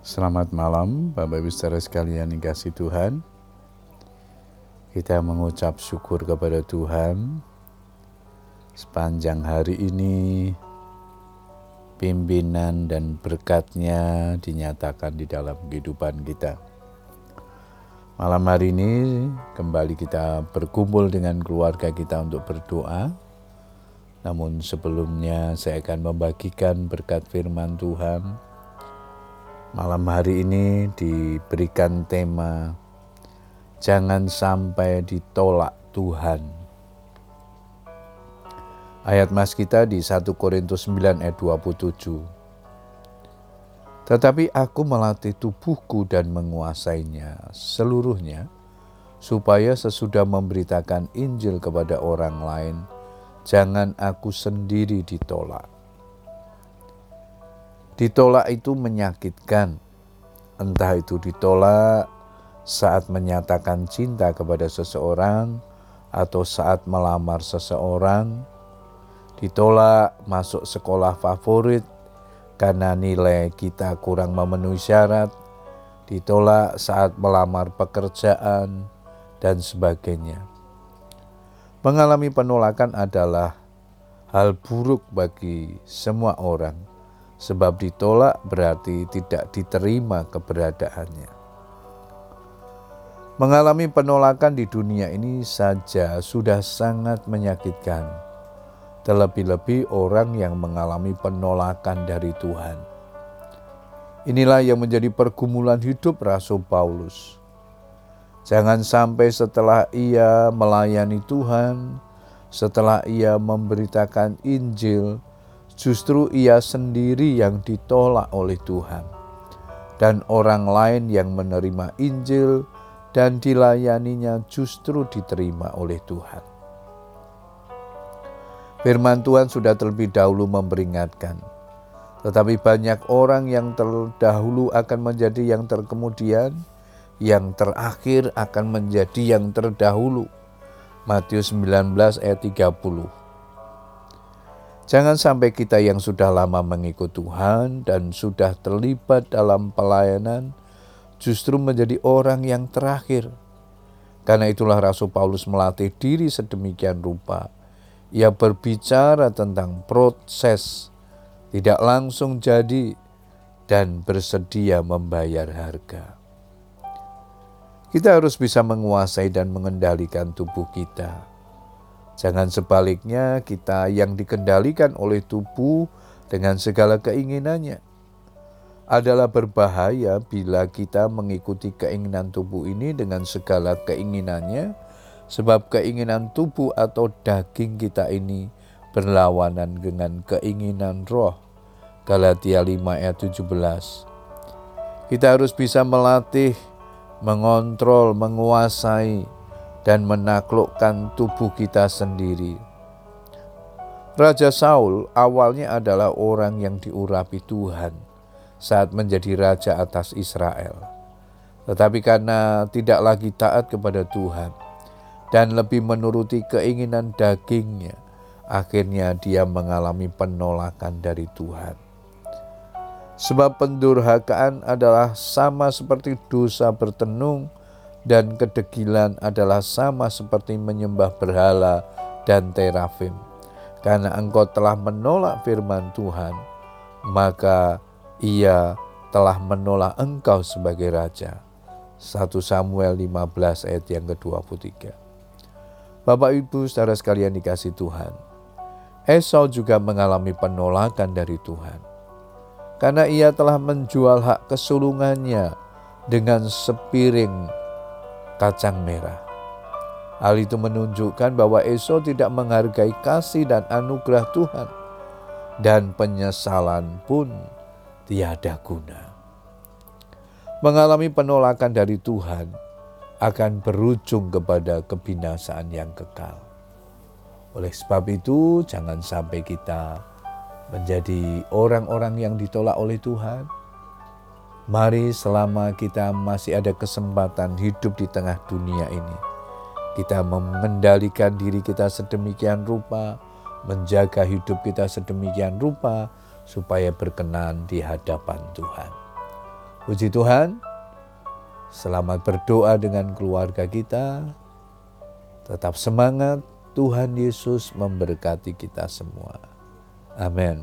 Selamat malam Bapak Ibu saudara sekalian yang kasih Tuhan. Kita mengucap syukur kepada Tuhan. Sepanjang hari ini Pimpinan dan berkatnya dinyatakan di dalam kehidupan kita. Malam hari ini kembali kita berkumpul dengan keluarga kita untuk berdoa. Namun sebelumnya saya akan membagikan berkat firman Tuhan Malam hari ini diberikan tema Jangan sampai ditolak Tuhan. Ayat mas kita di 1 Korintus 9 ayat 27. Tetapi aku melatih tubuhku dan menguasainya seluruhnya, supaya sesudah memberitakan Injil kepada orang lain, jangan aku sendiri ditolak. Ditolak itu menyakitkan, entah itu ditolak saat menyatakan cinta kepada seseorang atau saat melamar seseorang, ditolak masuk sekolah favorit karena nilai kita kurang memenuhi syarat, ditolak saat melamar pekerjaan, dan sebagainya. Mengalami penolakan adalah hal buruk bagi semua orang sebab ditolak berarti tidak diterima keberadaannya. Mengalami penolakan di dunia ini saja sudah sangat menyakitkan, terlebih-lebih orang yang mengalami penolakan dari Tuhan. Inilah yang menjadi pergumulan hidup Rasul Paulus. Jangan sampai setelah ia melayani Tuhan, setelah ia memberitakan Injil, justru ia sendiri yang ditolak oleh Tuhan, dan orang lain yang menerima Injil dan dilayaninya justru diterima oleh Tuhan. Firman Tuhan sudah terlebih dahulu memperingatkan, tetapi banyak orang yang terdahulu akan menjadi yang terkemudian, yang terakhir akan menjadi yang terdahulu. Matius 19 ayat 30. Jangan sampai kita yang sudah lama mengikut Tuhan dan sudah terlibat dalam pelayanan justru menjadi orang yang terakhir. Karena itulah Rasul Paulus melatih diri sedemikian rupa. Ia berbicara tentang proses, tidak langsung jadi, dan bersedia membayar harga. Kita harus bisa menguasai dan mengendalikan tubuh kita Jangan sebaliknya kita yang dikendalikan oleh tubuh dengan segala keinginannya. Adalah berbahaya bila kita mengikuti keinginan tubuh ini dengan segala keinginannya, sebab keinginan tubuh atau daging kita ini berlawanan dengan keinginan roh. Galatia 5 ayat 17. Kita harus bisa melatih, mengontrol, menguasai, dan menaklukkan tubuh kita sendiri. Raja Saul awalnya adalah orang yang diurapi Tuhan saat menjadi raja atas Israel. Tetapi karena tidak lagi taat kepada Tuhan dan lebih menuruti keinginan dagingnya, akhirnya dia mengalami penolakan dari Tuhan. Sebab pendurhakaan adalah sama seperti dosa bertenung dan kedegilan adalah sama seperti menyembah berhala dan terafim. Karena engkau telah menolak firman Tuhan, maka ia telah menolak engkau sebagai raja. 1 Samuel 15 ayat yang ke-23. Bapak Ibu saudara sekalian dikasih Tuhan. Esau juga mengalami penolakan dari Tuhan. Karena ia telah menjual hak kesulungannya dengan sepiring kacang merah. Hal itu menunjukkan bahwa Esau tidak menghargai kasih dan anugerah Tuhan, dan penyesalan pun tiada guna. Mengalami penolakan dari Tuhan akan berujung kepada kebinasaan yang kekal. Oleh sebab itu, jangan sampai kita menjadi orang-orang yang ditolak oleh Tuhan Mari selama kita masih ada kesempatan hidup di tengah dunia ini, kita mengendalikan diri kita sedemikian rupa, menjaga hidup kita sedemikian rupa, supaya berkenan di hadapan Tuhan. Puji Tuhan, selamat berdoa dengan keluarga kita. Tetap semangat, Tuhan Yesus memberkati kita semua. Amin.